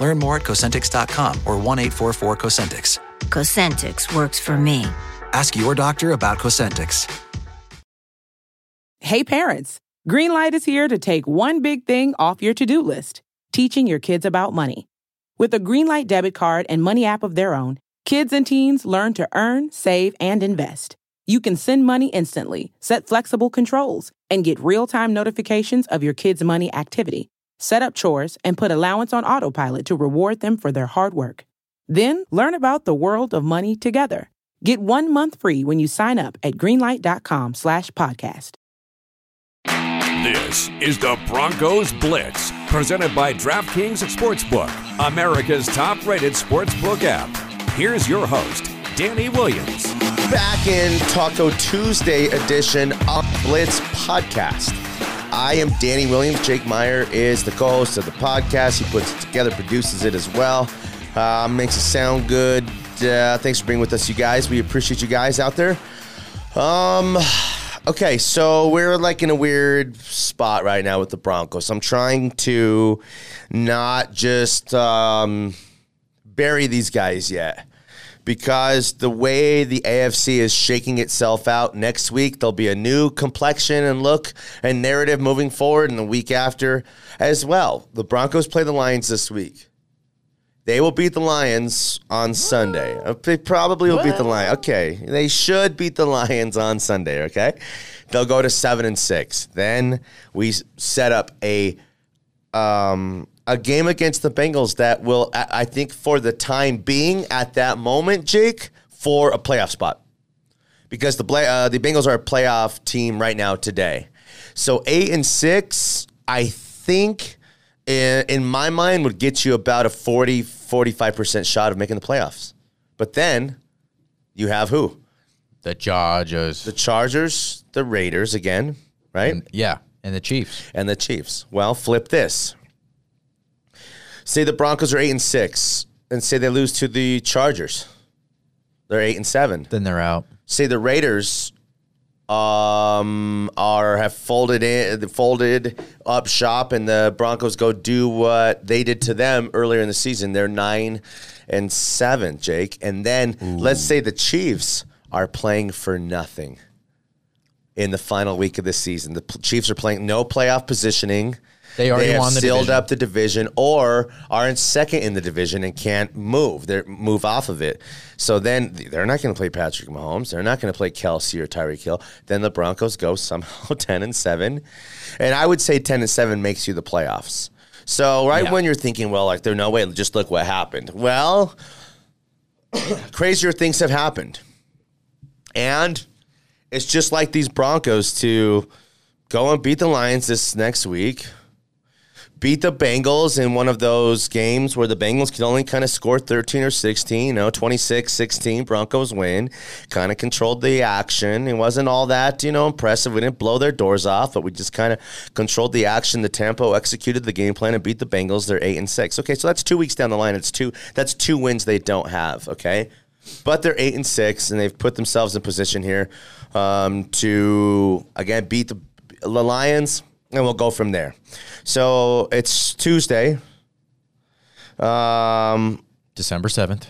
Learn more at Cosentyx.com or 1 844 Cosentyx. Cosentyx works for me. Ask your doctor about Cosentyx. Hey parents, Greenlight is here to take one big thing off your to-do list, teaching your kids about money. With a Greenlight debit card and money app of their own, kids and teens learn to earn, save, and invest. You can send money instantly, set flexible controls, and get real-time notifications of your kids' money activity set up chores, and put allowance on autopilot to reward them for their hard work. Then learn about the world of money together. Get one month free when you sign up at greenlight.com slash podcast. This is the Broncos Blitz, presented by DraftKings Sportsbook, America's top-rated sportsbook app. Here's your host, Danny Williams. Back in Taco Tuesday edition of Blitz podcast. I am Danny Williams. Jake Meyer is the co-host of the podcast. He puts it together, produces it as well, uh, makes it sound good. Uh, thanks for being with us, you guys. We appreciate you guys out there. Um, okay, so we're like in a weird spot right now with the Broncos. I'm trying to not just um, bury these guys yet because the way the AFC is shaking itself out next week, there'll be a new complexion and look and narrative moving forward, and the week after as well. The Broncos play the Lions this week. They will beat the Lions on Sunday. They probably will what? beat the Lions. Okay, they should beat the Lions on Sunday. Okay, they'll go to seven and six. Then we set up a um, a game against the Bengals that will, I think, for the time being, at that moment, Jake, for a playoff spot, because the play, uh, the Bengals are a playoff team right now today. So eight and six, I think, in, in my mind, would get you about a 40, 45 percent shot of making the playoffs. But then you have who? The Chargers. The Chargers, the Raiders again, right? And, yeah, and the Chiefs. And the Chiefs. Well, flip this. Say the Broncos are eight and six, and say they lose to the Chargers. They're eight and seven. Then they're out. Say the Raiders um, are have folded in, folded up shop, and the Broncos go do what they did to them earlier in the season. They're nine and seven, Jake. And then Ooh. let's say the Chiefs are playing for nothing in the final week of the season. The Chiefs are playing no playoff positioning. They already they have won the sealed division. up the division, or are in second in the division and can't move. They move off of it. So then they're not going to play Patrick Mahomes. They're not going to play Kelce or Tyreek Hill. Then the Broncos go somehow ten and seven, and I would say ten and seven makes you the playoffs. So right yeah. when you're thinking, well, like there's no way, just look what happened. Well, crazier things have happened, and it's just like these Broncos to go and beat the Lions this next week beat the Bengals in one of those games where the Bengals could only kind of score 13 or 16, you know, 26 16. Broncos win, kind of controlled the action. It wasn't all that, you know, impressive. We didn't blow their doors off, but we just kind of controlled the action, the tempo, executed the game plan, and beat the Bengals. They're 8 and 6. Okay, so that's two weeks down the line. It's two, that's two wins they don't have, okay? But they're 8 and 6, and they've put themselves in position here um, to, again, beat the, the Lions and we'll go from there. So it's Tuesday, um, December seventh.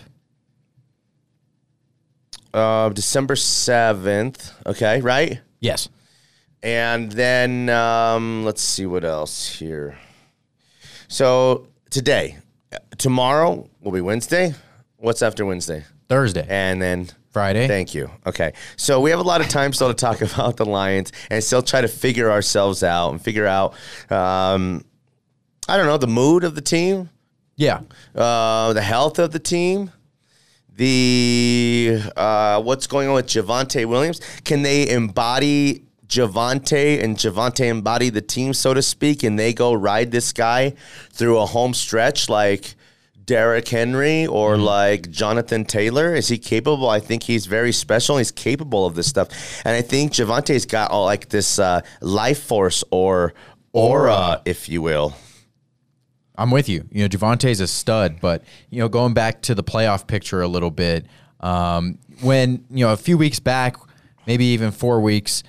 Uh, December seventh. Okay, right? Yes. And then um, let's see what else here. So today, tomorrow will be Wednesday. What's after Wednesday? Thursday. And then Friday. Thank you. Okay. So we have a lot of time still to talk about the Lions and still try to figure ourselves out and figure out, um, I don't know, the mood of the team. Yeah. Uh, the health of the team. The uh, what's going on with Javonte Williams? Can they embody Javonte and Javonte embody the team, so to speak, and they go ride this guy through a home stretch like Derrick Henry or like Jonathan Taylor? Is he capable? I think he's very special. He's capable of this stuff, and I think Javonte's got all like this uh, life force or aura, if you will. I'm with you. You know, Javonte's a stud, but you know, going back to the playoff picture a little bit, um, when you know a few weeks back, maybe even four weeks,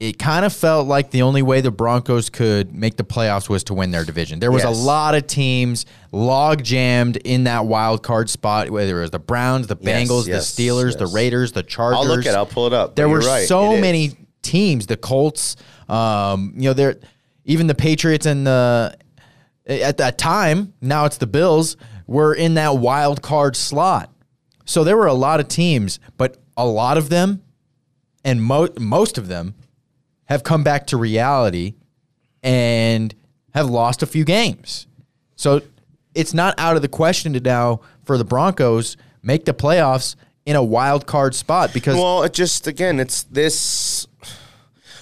it kind of felt like the only way the Broncos could make the playoffs was to win their division. There was Yes. a lot of teams log jammed in that wild card spot, whether it was the Browns, the Bengals, yes, the Steelers, the. Raiders, the Chargers. I'll look it. I'll pull it up. There were right, so it is. many teams, the Colts, um, you know, there even the Patriots and the at that time, now it's the Bills, were in that wild card slot. So there were a lot of teams, but a lot of them and mo- most of them have come back to reality and have lost a few games. So it's not out of the question to now for the Broncos make the playoffs in a wild card spot because Well, it just again, it's this.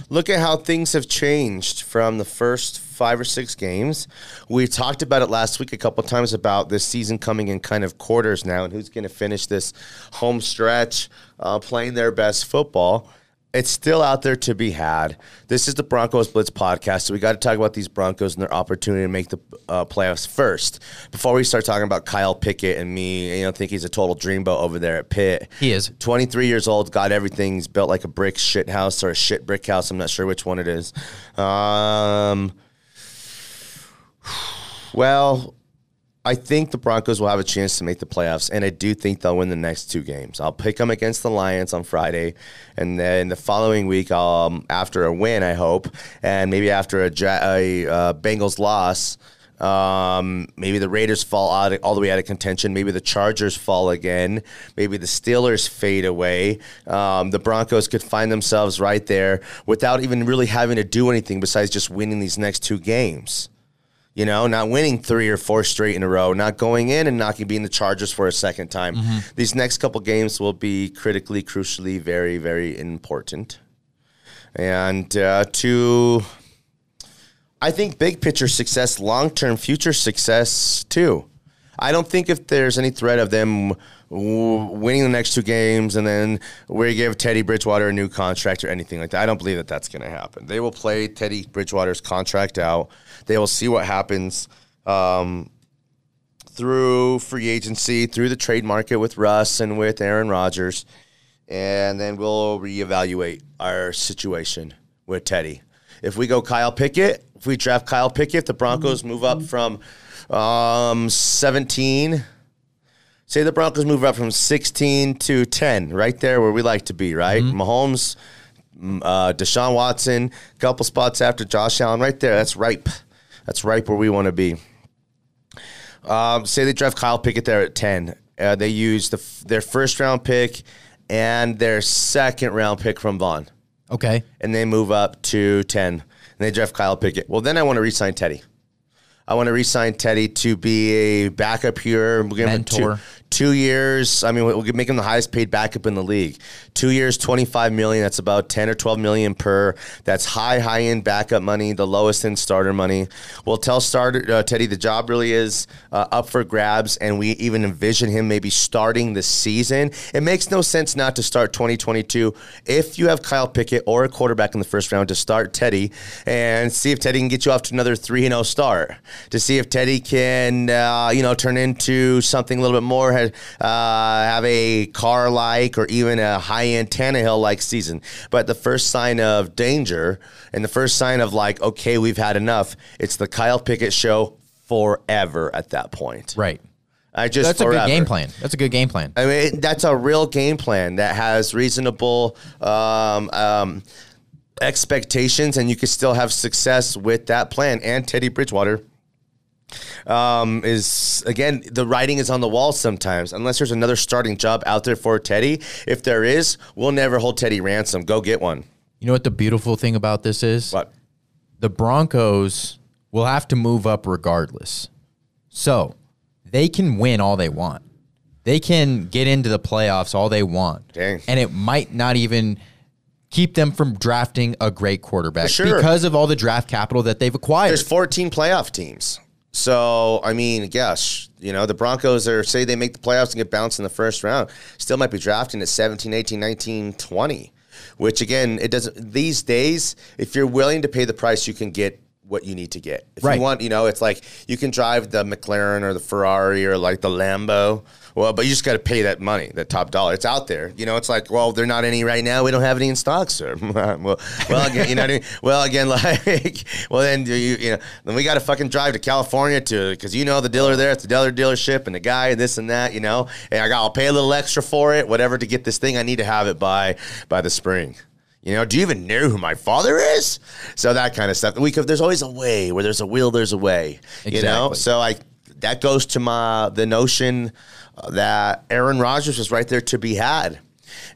Look at how things have changed from the first five or six games. We talked about it last week a couple times about this season coming in kind of quarters now, and who's going to finish this home stretch uh, playing their best football. It's still out there to be had. This is the Broncos Blitz podcast, so we got to talk about these Broncos and their opportunity to make the uh, playoffs first. Before we start talking about Kyle Pickett and me, you know, think he's a total dreamboat over there at Pitt. He is. 23 years old, got everything. He's built like a brick shit house or a shit brick house. I'm not sure which one it is. Um, well, I think the Broncos will have a chance to make the playoffs, and I do think they'll win the next two games. I'll pick them against the Lions on Friday, and then the following week, um, after a win, I hope, and maybe after a, a uh, Bengals loss, um, maybe the Raiders fall out all the way out of contention. Maybe the Chargers fall again. Maybe the Steelers fade away. Um, the Broncos could find themselves right there without even really having to do anything besides just winning these next two games. You know, not winning three or four straight in a row, not going in and knocking beating the Chargers for a second time. These next couple games will be critically, crucially, very, very important. And uh, to, I think, big picture success, long term future success too. I don't think if there's any threat of them winning the next two games and then we give Teddy Bridgewater a new contract or anything like that. I don't believe that that's going to happen. They will play Teddy Bridgewater's contract out. They will see what happens um, through free agency, through the trade market with Russ and with Aaron Rodgers, and then we'll reevaluate our situation with Teddy. If we go Kyle Pickett, if we draft Kyle Pickett, the Broncos move up from um, 17, say the Broncos move up from 16 to 10, right there where we like to be, right? Mahomes, mm, uh, Deshaun Watson, a couple spots after Josh Allen, right there. That's ripe. That's ripe where we want to be. Um, say they draft Kyle Pickett there at 10. Uh, they use the, f- their first round pick and their second round pick from Von okay. and they move up to 10 and they draft Kyle Pickett. Well, then I want to re-sign Teddy. I want to re-sign Teddy to be a backup here. Give him Mentor. two, two years. I mean, we'll make him the highest paid backup in the league. Two years, twenty-five million. That's about ten or twelve million per. That's high, high-end backup money. The lowest end starter money. We'll tell starter uh, Teddy the job really is uh, up for grabs, and we even envision him maybe starting the season. It makes no sense not to start 2022 if you have Kyle Pickett or a quarterback in the first round to start Teddy and see if Teddy can get you off to another 3 0 start. To see if Teddy can, uh, you know, turn into something a little bit more, uh, have a Carr like or even a high end Tannehill like season. But the first sign of danger and the first sign of like, okay, we've had enough, it's the Kyle Pickett show forever at that point. Right. I just That's a good game plan. That's a good game plan. I mean, that's a real game plan that has reasonable um, um, expectations, and you can still have success with that plan. And Teddy Bridgewater um, is again the writing is on the wall sometimes. Unless there's another starting job out there for Teddy, if there is, we'll never hold Teddy ransom. Go get one. You know what the beautiful thing about this is? What? the Broncos will have to move up regardless. So they can win all they want. They can get into the playoffs all they want. Dang. And it might not even keep them from drafting a great quarterback sure. because of all the draft capital that they've acquired. There's 14 playoff teams. So, I mean, yes, you know, the Broncos are, say they make the playoffs and get bounced in the first round, still might be drafting at 17, 18, 19, 20, which again, it doesn't, these days, if you're willing to pay the price, you can get what you need to get. If Right. you want, you know, it's like you can drive the McLaren or the Ferrari or like the Lambo. Well, but you just got to pay that money, that top dollar. It's out there. You know, it's like, well, they're not any right now. We don't have any in stock, sir. well, well, again, you know what I mean? Well, again, like, well, then do you, you know, then we got to fucking drive to California to, because you know the dealer there, it's the dealer dealership and the guy and this and that, you know, and I got, I'll pay a little extra for it, whatever, to get this thing. I need to have it by by the spring. You know, do you even know who my father is? So that kind of stuff. We could, there's always a way. Where there's a will, there's a way. You know, so I that goes to my the notion that Aaron Rodgers was right there to be had.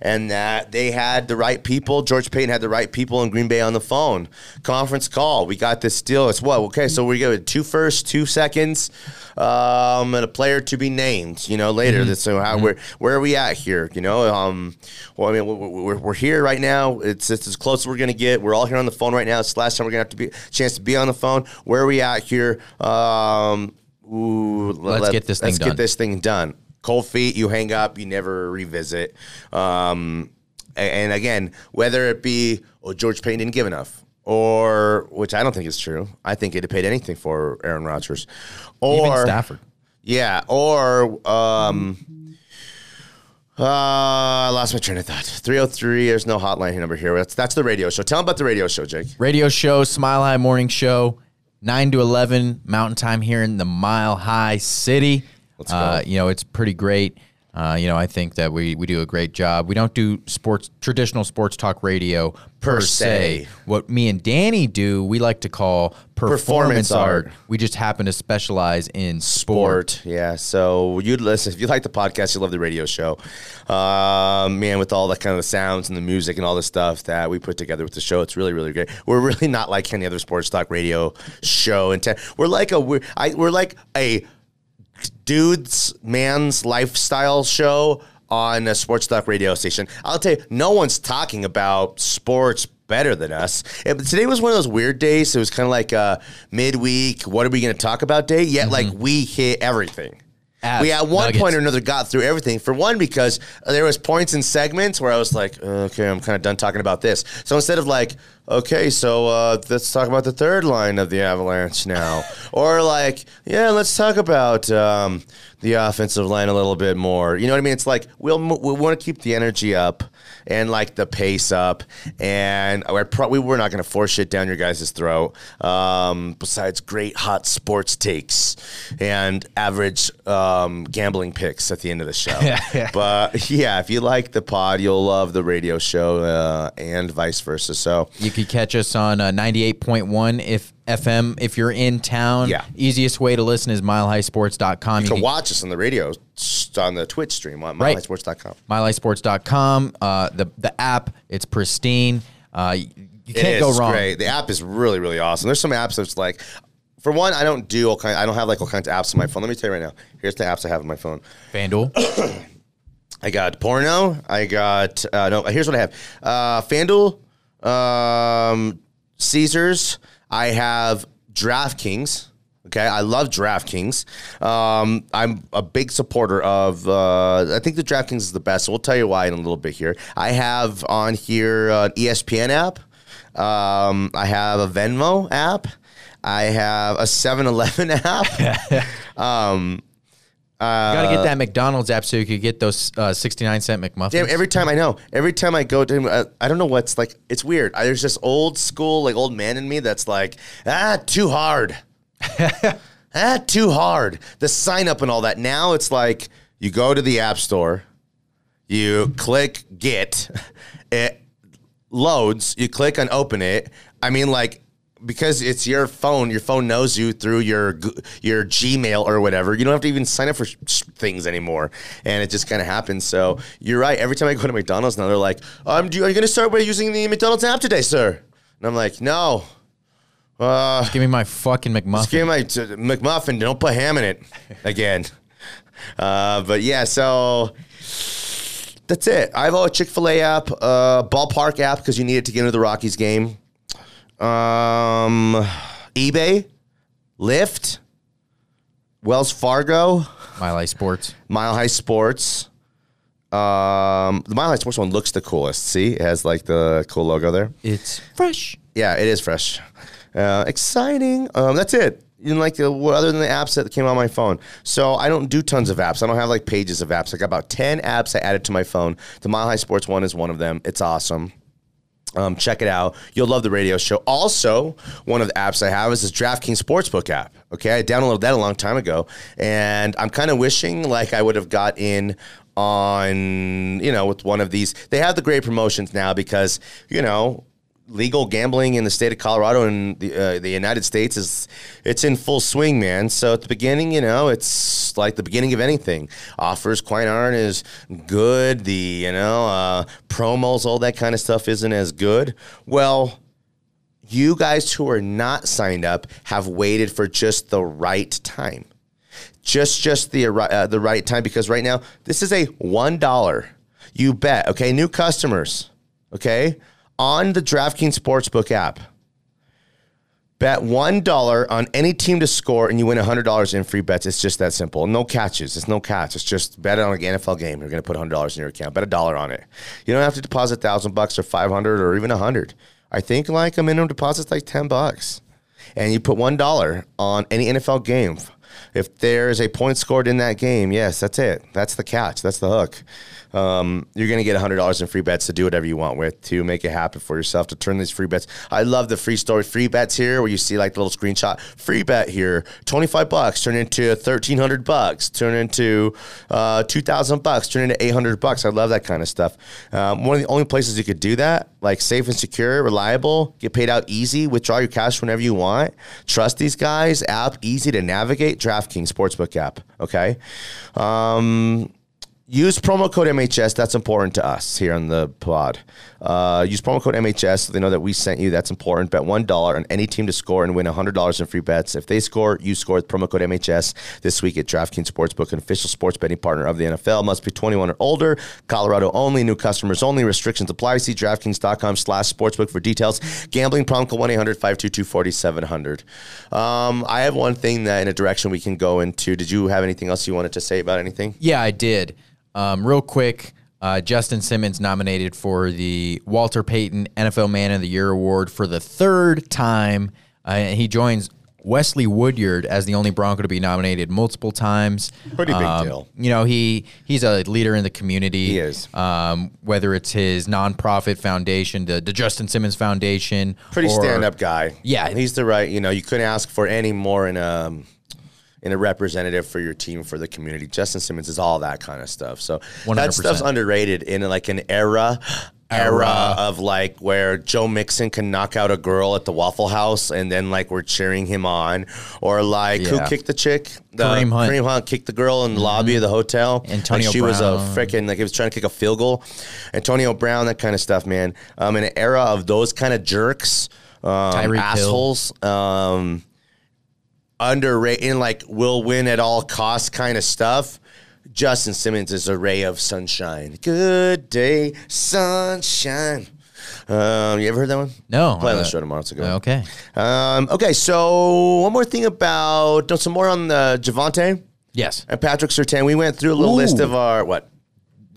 And that they had the right people. George Paton had the right people in Green Bay on the phone. Conference call. We got this deal. It's what? Okay, so we go two firsts, two seconds, um, and a player to be named. You know, later. Mm-hmm. So how where where are we at here? You know, um, well, I mean, we're, we're, we're here right now. It's, it's as close as we're gonna get. We're all here on the phone right now. It's the last time we're gonna have to be chance to be on the phone. Where are we at here? Um, ooh, Let's get this thing let's done. get this thing done. Cold feet, you hang up, you never revisit. Um, and again, whether it be, oh, George Paton didn't give enough, or which I don't think is true. I think he'd have paid anything for Aaron Rodgers, or Even Stafford. yeah, or um, uh, I lost my train of thought. Three hundred three. There's no hotline number here. That's that's the radio show. Tell them about the radio show, Jake. Radio show, Smile High Morning Show, 9 to 11 Mountain Time here in the Mile High City. Let's Uh, you know, it's pretty great. Uh, you know, I think that we, we do a great job. We don't do sports traditional sports talk radio per, Per se. se. What me and Danny do, we like to call performance, Performance art. art. We just happen to specialize in sport. Sport, yeah. So you'd listen if you like the podcast, you love the radio show, um, man. With all the kind of the sounds and the music and all the stuff that we put together with the show, it's really, really great. We're really not like any other sports talk radio show. And we're like a we're, I, we're like a dude's man's lifestyle show on a sports talk radio station. I'll tell you, no one's talking about sports better than us. But today was one of those weird days. It was kind of like a midweek. What are we going to talk about day? Yet, like mm-hmm. we hit everything. We at one nuggets. point or another got through everything. For one, because there was points and segments where I was like, okay, I'm kind of done talking about this. So instead of like, okay, so uh, let's talk about the third line of the Avalanche now, or like, yeah, let's talk about um, the offensive line a little bit more. You know what I mean? It's like we'll we want to keep the energy up and like the pace up, and we're pro- we we're not going to force shit down your guys' throat. Um, besides great hot sports takes and average um, gambling picks at the end of the show. but yeah, if you like the pod, you'll love the radio show uh, and vice versa. So You could catch us on uh, 98.1 if FM if you're in town. Yeah. Easiest way to listen is milehighsports.com. you You can watch us on the radio on the Twitch stream on Right. mysports.com. milehighsports.com. Uh, the the app, it's pristine. Uh, you, you can't go wrong. Great. The app is really, really awesome. There's some apps that's like, for one, I don't do all kind. I don't have like all kinds of apps on my phone. Let me tell you right now. Here's the apps I have on my phone. FanDuel. I got porno. I got uh, no. Here's what I have: uh, FanDuel, um, Caesars. I have DraftKings. Okay, I love DraftKings. Um, I'm a big supporter of. Uh, I think the DraftKings is the best. So we'll tell you why in a little bit here. I have on here an ESPN app. Um, I have a Venmo app. I have a 7-Eleven app. um, Got to get that McDonald's app so you could get those uh, 69 cent McMuffins. Damn, every time I know, every time I go to, uh, I don't know what's like. It's weird. I, there's this old school, like old man in me that's like, ah, too hard. ah, too hard. The sign up and all that. Now it's like you go to the app store, you click get, it loads. You click on open it. I mean, like because it's your phone, your phone knows you through your your Gmail or whatever. You don't have to even sign up for sh- things anymore, and it just kind of happens. So you're right. Every time I go to McDonald's now, they're like, um, do you, "Are you going to start by using the McDonald's app today, sir?" And I'm like, "No." Uh, Give me my fucking McMuffin. just give me my t- McMuffin. Don't put ham in it again. Uh, but yeah, so that's it. I have a Chick Fil A app, uh, ballpark app because you need it to get into the Rockies game. Um, eBay, Lyft, Wells Fargo, Mile High Sports. Mile High Sports. Um, the Mile High Sports one looks the coolest. See, it has like the cool logo there. It's fresh. Yeah, it is fresh. Uh, exciting. Um, that's it. You know, like the, what other than the apps that came on my phone. So I don't do tons of apps. I don't have like pages of apps. I got about ten apps I added to my phone. The Mile High Sports one is one of them. It's awesome. Um, check it out. You'll love the radio show. Also, one of the apps I have is this DraftKings Sportsbook app. Okay, I downloaded that a long time ago, and I'm kind of wishing like I would have got in on you know with one of these. They have the great promotions now because you know legal gambling in the state of Colorado and the uh, the United States is it's in full swing, man. So at the beginning, you know, it's like the beginning of anything. Offers quite aren't as good. The you know uh, promos, all that kind of stuff isn't as good. Well. You guys who are not signed up have waited for just the right time, just just the uh, the right time because right now this is a one dollar. You bet, okay, new customers, okay, on the DraftKings Sportsbook app. Bet $1 on any team to score and you win $100 in free bets. It's just that simple. No catches. It's no catch. It's just bet on an NFL game. You're going to put $100 in your account. Bet a dollar on it. You don't have to deposit 1000 bucks or 500 or even 100 I think like a minimum deposit's like 10 bucks. And you put $1 on any NFL game. If there's a point scored in that game, yes, that's it. That's the catch. That's the hook um, you're going to get $100 in free bets to do whatever you want with to make it happen for yourself to turn these free bets. I love the free story free bets here where you see like the little screenshot free bet here 25 bucks turn into 1300 bucks turn into uh, 2000 bucks turn into 800 bucks. I love that kind of stuff. Um, one of the only places you could do that like safe and secure, reliable, get paid out easy, withdraw your cash whenever you want. Trust these guys. App easy to navigate. DraftKings Sportsbook app. Okay. Um, Use promo code MHS. That's important to us here on the pod. Uh, use promo code MHS so they know that we sent you. That's important. Bet $1 on any team to score and win $100 in free bets. If they score, you score with promo code MHS this week at DraftKings Sportsbook, an official sports betting partner of the NFL. Must be 21 or older. Colorado only. New customers only. Restrictions apply. See DraftKings.com slash sportsbook for details. Gambling problem, call 1-800-522-4700. Um, I have one thing that in a direction we can go into. Did you have anything else you wanted to say about anything? Yeah, I did. Um, real quick, uh, Justin Simmons nominated for the Walter Payton NFL Man of the Year award for the third time. Uh, he joins Wesley Woodyard as the only Bronco to be nominated multiple times. Pretty big Um, deal. You know, he he's a leader in the community. He is. Um, whether it's his nonprofit foundation, the, the Justin Simmons Foundation, Pretty or- stand up guy. Yeah. he's the right. You know, you couldn't ask for any more in a in a representative for your team for the community. Justin Simmons is all that kind of stuff. So that 100%. stuff's underrated in like an era. Era of like where Joe Mixon can knock out a girl at the Waffle House and then like we're cheering him on, or like who kicked the chick? The, Kareem Hunt. Kareem Hunt kicked the girl in the lobby of the hotel. Antonio like she was a Brown. freaking like he was trying to kick a field goal. Antonio Brown, that kind of stuff, man. Um, in an era of those kind of jerks, um, assholes, um, underrated, and like will win at all costs kind of stuff. Justin Simmons is a ray of sunshine. Good day, sunshine. Um, you ever heard that one? No, Play on the uh, show tomorrow. It's a good one. Okay. Um, okay, so one more thing about some more on the Javonte Yes. and Patrick Surtain. We went through a little Ooh. list of our what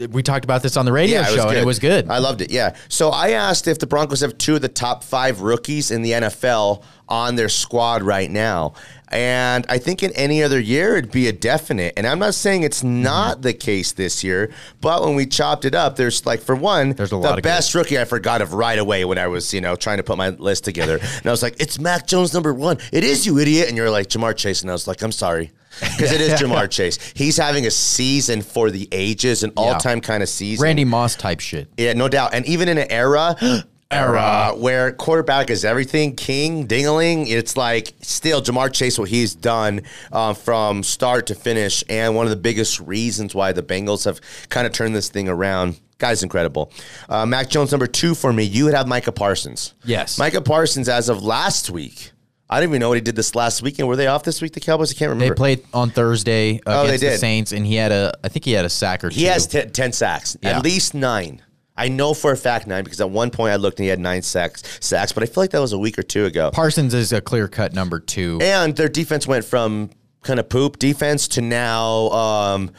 We talked about this on the radio show, and it was good. I loved it. Yeah. So I asked if the Broncos have two of the top five rookies in the NFL on their squad right now. And I think in any other year, it'd be a definite. And I'm not saying it's not the case this year, but when we chopped it up, there's like, for one, There's a the lot of best rookie I forgot of right away when I was, you know, trying to put my list together. and I was like, it's Mac Jones number one. It is, you idiot. And you're like, Ja'Marr Chase. And I was like, I'm sorry. Because it is Ja'Marr Chase. He's having a season for the ages, an all time kind of season. Randy Moss type shit. Yeah, no doubt. And even in an era era where quarterback is everything, king, dingling, it's like still Ja'Marr Chase, what he's done um, from start to finish, and one of the biggest reasons why the Bengals have kind of turned this thing around. Guy's incredible. Uh, Mac Jones, number two for me. You would have Micah Parsons. Yes. Micah Parsons, as of last week, I don't even know what he did this last weekend. Were they off this week? The Cowboys? I can't remember. They played on Thursday against Oh, they the. Saints, and he had a, I think he had a sack or two. He has t- 10 sacks, Yeah. at least nine. I know for a fact nine because at one point I looked and he had nine sacks, sacks, but I feel like that was a week or two ago. Parsons is a clear cut number two. And their defense went from kind of poop defense to now um,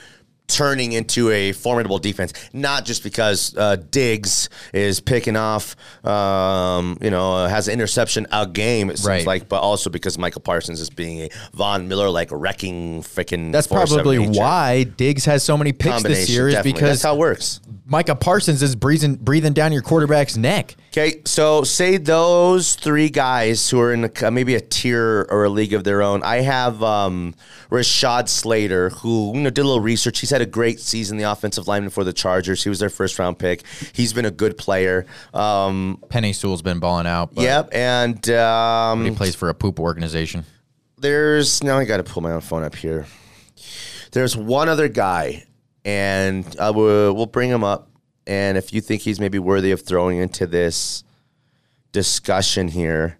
turning into a formidable defense. Not just because uh, Diggs is picking off, um, you know, uh, has an interception a game, it seems Right. like, but also because Michael Parsons is being a Von Miller like wrecking freaking. That's probably why Diggs has so many picks this year is because that's how it works. Micah Parsons is breathing breathing down your quarterback's neck. Okay, so say those three guys who are in a, maybe a tier or a league of their own. I have um, Rashad Slater, who you know did a little research. He's had a great season, the offensive lineman for the Chargers. He was their first round pick. He's been a good player. Um, Penei Sewell's been balling out. But yep, and um, He plays for a poop organization. there's now I got to pull my own phone up here. There's one other guy, and I will we'll bring him up. And if you think he's maybe worthy of throwing into this discussion here,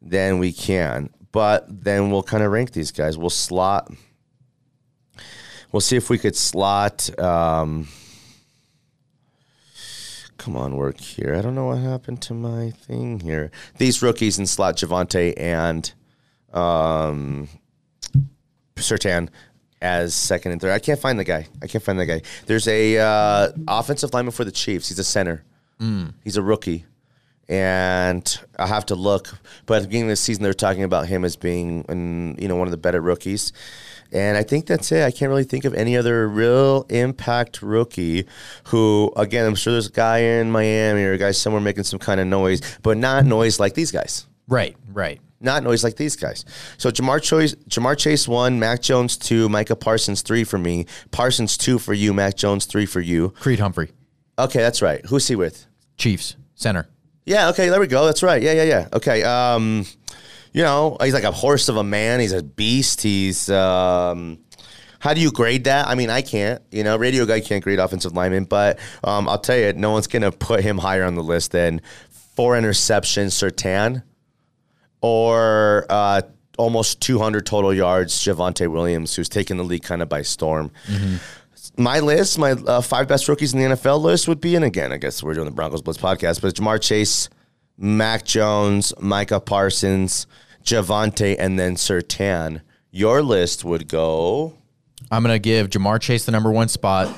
then we can. But then we'll kind of rank these guys. We'll slot. We'll see if we could slot. Um, come on, work here. I don't know what happened to my thing here. These rookies in slot Javonte and um, Surtain as second and third. I can't find the guy. I can't find the guy. There's a uh, offensive lineman for the Chiefs. He's a center. He's a rookie, and I have to look. But at the beginning of the season, they were talking about him as being, an, you know, one of the better rookies. And I think that's it. I can't really think of any other real impact rookie who, again, I'm sure there's a guy in Miami or a guy somewhere making some kind of noise, but not noise like these guys Right, right. Not noise like these guys. So Ja'Marr Chase, Ja'Marr Chase one, Mac Jones two, Micah Parsons three for me, Parsons two for you, Mac Jones three for you. Creed Humphrey, Okay, that's right. Who's he with? Chiefs center. Yeah, okay, there we go. That's right. Yeah, yeah, yeah. Okay. Um, you know, he's like a horse of a man. He's a beast. He's um how do you grade that? I mean, I can't. You know, radio guy can't grade offensive lineman, but um, I'll tell you, no one's gonna put him higher on the list than four interceptions, Surtain, or uh, almost 200 total yards, Javonte Williams, who's taken the league kind of by storm. My list, my uh, five best rookies in the NFL list would be, and again, I guess we're doing the Broncos Blitz podcast, but Ja'Marr Chase, Mac Jones, Micah Parsons, Javonte, and then Surtain. Your list would go. I'm gonna give Ja'Marr Chase the number one spot.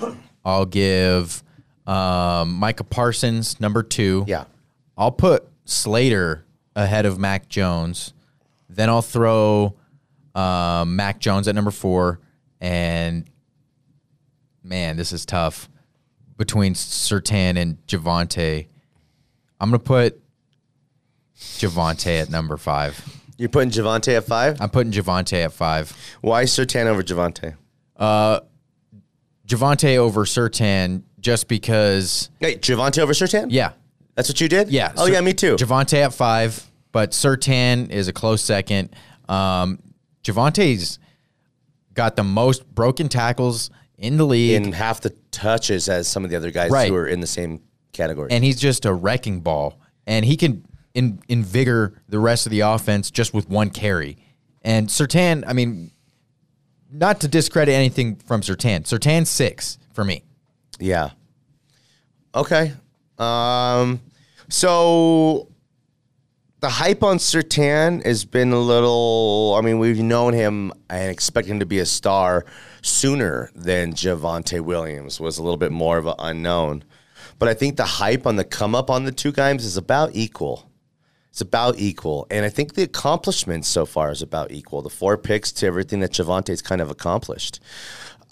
I'll give um, Micah Parsons number two. Yeah. I'll put Slater ahead of Mac Jones. Then I'll throw um, Mac Jones at number four. And man, this is tough between Surtain and Javonte. I'm gonna put Javonte at number five. You're putting Javonte at five. I'm putting Javonte at five. Why Surtain over Javonte? Javonte over Surtain just because, Hey, Javonte over Surtain? yeah, That's what you did? yeah. Oh, Ser- yeah, me too. Javonte at five, but Surtain is a close second. Um, Javonte's got the most broken tackles in the league, in half the touches as some of the other guys Right. who are in the same category. and he's just a wrecking ball, and he can in, invigor the rest of the offense just with one carry. And Surtain, I mean, not to discredit anything from Surtain, Surtain six for me. Yeah. Okay. Um, so the hype on Surtain has been a little. I mean, we've known him and expect him to be a star sooner than Javonte Williams was a little bit more of an unknown. But I think the hype on the come up on the two guys is about equal. It's about equal. And I think the accomplishments so far is about equal. The four picks to everything that Javonte's kind of accomplished.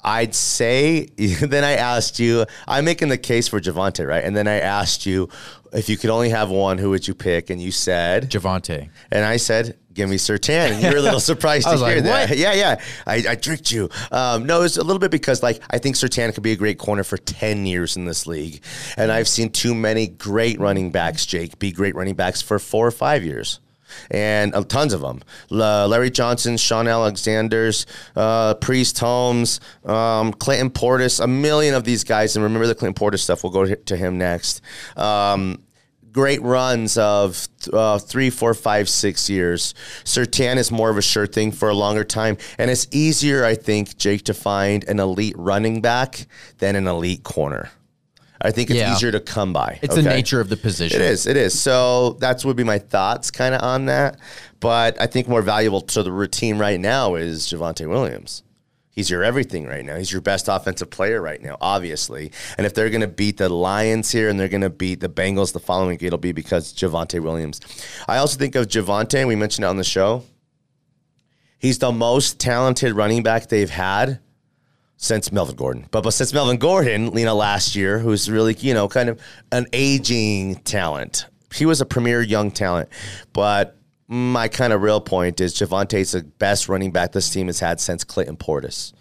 I'd say, then I asked you, I'm making the case for Javonte, right? And then I asked you, if you could only have one, who would you pick? And you said, Javonte. and I said, give me Surtain. And you were a little surprised to hear like, that. what? Yeah, yeah. I, I tricked you. Um, no, it's a little bit because like I think Surtain could be a great corner for 10 years in this league. And I've seen too many great running backs, Jake, be great running backs for four or five years. And uh, tons of them. Larry Johnson, Shaun Alexander's, uh, Priest Holmes, um, Clinton Portis, a million of these guys. And remember the Clinton Portis stuff. We'll go to him next. Um, great runs of uh, three, four, five, six years. Surtain is more of a sure thing for a longer time, and it's easier, I think, Jake, to find an elite running back than an elite corner. I think it's Yeah. easier to come by. It's the nature of the position. It is. It is. So that's would be my thoughts kind of on that. But I think more valuable to the routine right now is Javonte Williams. He's your everything right now. He's your best offensive player right now, obviously. And if they're going to beat the Lions here and they're going to beat the Bengals the following week, it'll be because Javonte Williams. I also think of Javonte, and we mentioned it on the show. He's the most talented running back they've had since Melvin Gordon. But, but since Melvin Gordon, know, last year, who's really, you know, kind of an aging talent. He was a premier young talent. But my kind of real point is Javonte's the best running back this team has had since Clinton Portis.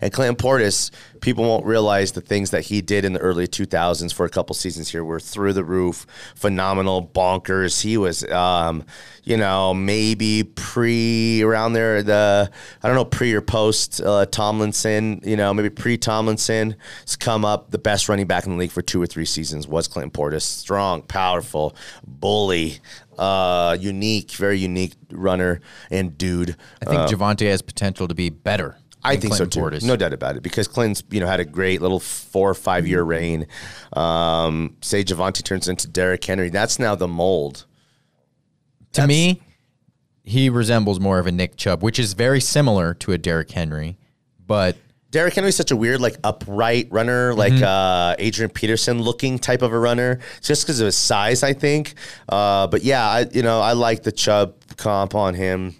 And Clinton Portis, people won't realize the things that he did in the early 2000s for a couple seasons here were through the roof, phenomenal, bonkers. He was, um, you know, maybe pre around there, the, I don't know, pre or post uh, Tomlinson, you know, maybe pre Tomlinson has come up. The best running back in the league for two or three seasons was Clinton Portis. Strong, powerful, bully, uh, unique, very unique runner and dude. I think Javonte has potential to be better. I think so too. Portis. No doubt about it. Because Clinton's, you know, had a great little four or five year reign. Um, say Javonte turns into Derrick Henry. That's now the mold. To me, he resembles more of a Nick Chubb, which is very similar to a Derrick Henry, but Derrick Henry's such a weird, like upright runner, like Mm-hmm. uh, Adrian Peterson looking type of a runner, just because of his size, I think. Uh, but yeah, I, you know, I like the Chubb comp on him.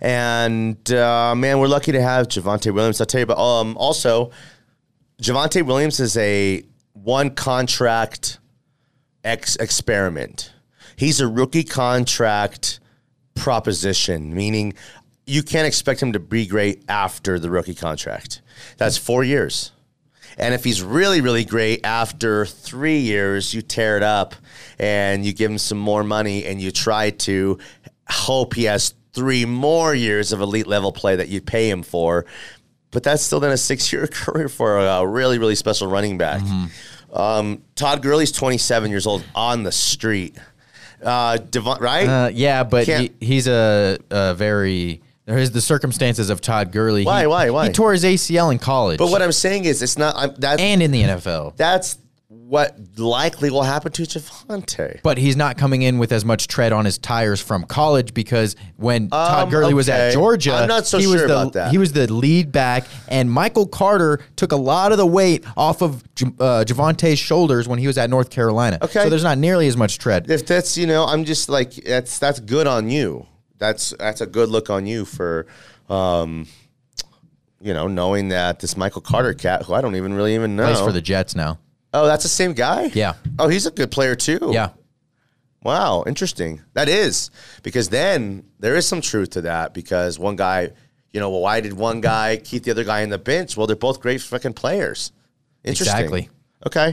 And uh, man, we're lucky to have Javonte Williams. I'll tell you about. Um, also, Javonte Williams is a one contract ex experiment. He's a rookie contract proposition, meaning you can't expect him to be great after the rookie contract. That's four years. And if he's really, really great after three years, you tear it up and you give him some more money and you try to hope he has three more years of elite level play that you pay him for. But that's still then a six year career for a really, really special running back. Um, Todd Gurley's 27 years old on the street. Uh, Devon, right? uh, yeah, but he, he's a, a very. There is the circumstances of Todd Gurley. Why, He- why, why? He tore his ACL in college, but what I'm saying is, it's not I'm, that. and in the NFL. that's what likely will happen to Javonte. But he's not coming in with as much tread on his tires from college because when Todd Um, Gurley was at. Georgia, I'm not so he was sure the, about that. He was the lead back, and Michael Carter took a lot of the weight off of uh, Javonte's shoulders when he was at North Carolina. Okay. so there's not nearly as much tread. If that's you know, I'm just like that's that's good on you. That's that's a good look on you for, um, you know, knowing that this Michael Carter cat, who I don't even really even know, Plays for the Jets now. Oh, that's the same guy. Yeah. Oh, he's a good player too. Yeah. Wow, interesting. That is because then there is some truth to that because one guy, you know, well, why did one guy keep the other guy in the bench? Well, they're both great fucking players. Interesting. Exactly. Okay.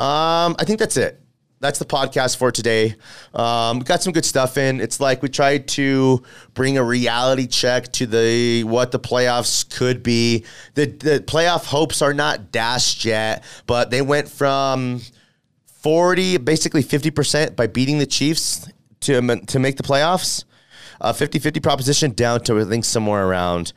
Um, I think that's it. That's the podcast for today. Um, got some good stuff in. It's like we tried to bring a reality check to the what the playoffs could be. The the playoff hopes are not dashed yet, but they went from 40, basically 50% by beating the Chiefs to, to make the playoffs. A 50 50 proposition down to, I think, somewhere around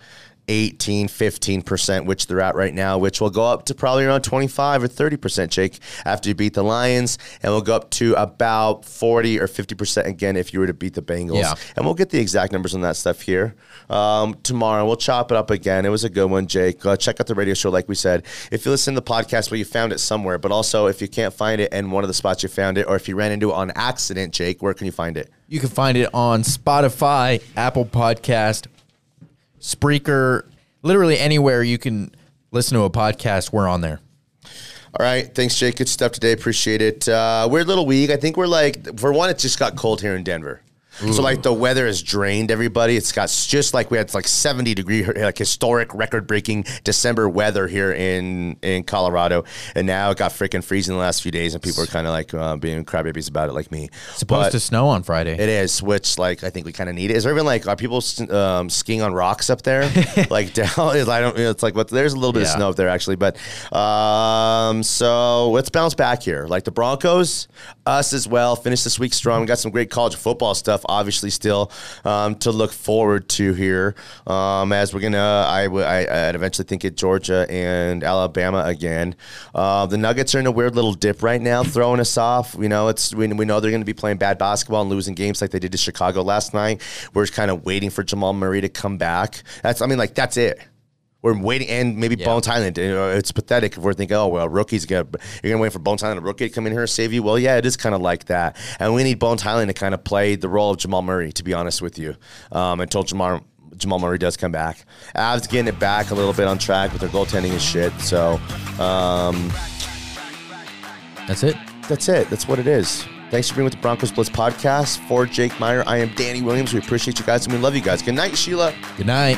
18, 15%, which they're at right now, which will go up to probably around 25 or 30%, Jake, after you beat the Lions. And we'll go up to about 40 or 50% again if you were to beat the Bengals. Yeah. And we'll get the exact numbers on that stuff here um, tomorrow. We'll chop it up again. It was a good one, Jake. Uh, check out the radio show, like we said. If you listen to the podcast, well, you found it somewhere. But also, if you can't find it in one of the spots you found it, or if you ran into it on accident, Jake, where can you find it? You can find it on Spotify, Apple Podcast, Spreaker, literally anywhere you can listen to a podcast. We're on there. All right. Thanks, Jake. Good stuff today. Appreciate it. Uh, weird little week. I think we're like, for one, it just got cold here in Denver. So like the weather has drained everybody. It's got just like we had like 70 degree like historic record breaking December weather here in in Colorado, and now it got freaking freezing the last few days, and people are kind of like uh, being crybabies about it, like me. Supposed But- to snow on Friday. it is, which like I think we kind of need it. Is there even like are people um, skiing on rocks up there? like down, I don't. It's like what there's a little bit of snow up there actually, but um, so let's bounce back here. Like the Broncos, us as well. Finished this week strong. We got some great college football stuff, obviously still um, to look forward to here. Um, as we're gonna, I would, I, I'd eventually think it Georgia and Alabama again. Uh, the Nuggets are in a weird little dip right now, throwing us off. You know, it's we, we know they're going to be playing bad basketball and losing games like they did to Chicago last night. We're just kind of waiting for Jamal Murray to come back. That's, I mean, like that's it. We're waiting, and maybe Bones Hyland. You know, it's pathetic if we're thinking, oh well, rookie's gonna you're gonna wait for Bones Hyland, a rookie, to come in here and save you. Well, yeah, it is kind of like that, and we need Bones Hyland to kind of play the role of Jamal Murray. To be honest with you, um, until Jamal Jamal Murray does come back, Avs getting it back a little bit on track, but their goaltending is shit. So um, That's it. that's it. That's what it is. Thanks for being with the Broncos Blitz podcast. For Jake Meyer, I am Danny Williams. We appreciate you guys and we love you guys. Good night, Sheila. Good night.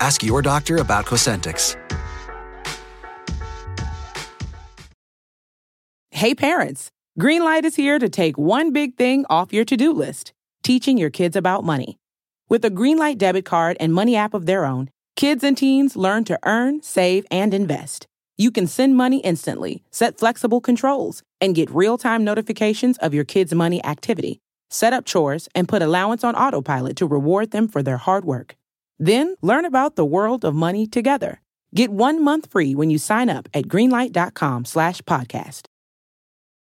Ask your doctor about Cosentyx. Hey parents, Greenlight is here to take one big thing off your to-do list, teaching your kids about money. With a Greenlight debit card and money app of their own, kids and teens learn to earn, save, and invest. You can send money instantly, set flexible controls, and get real-time notifications of your kids' money activity. Set up chores and put allowance on autopilot to reward them for their hard work. Then learn about the world of money together. Get one month free when you sign up at greenlight.com slash podcast.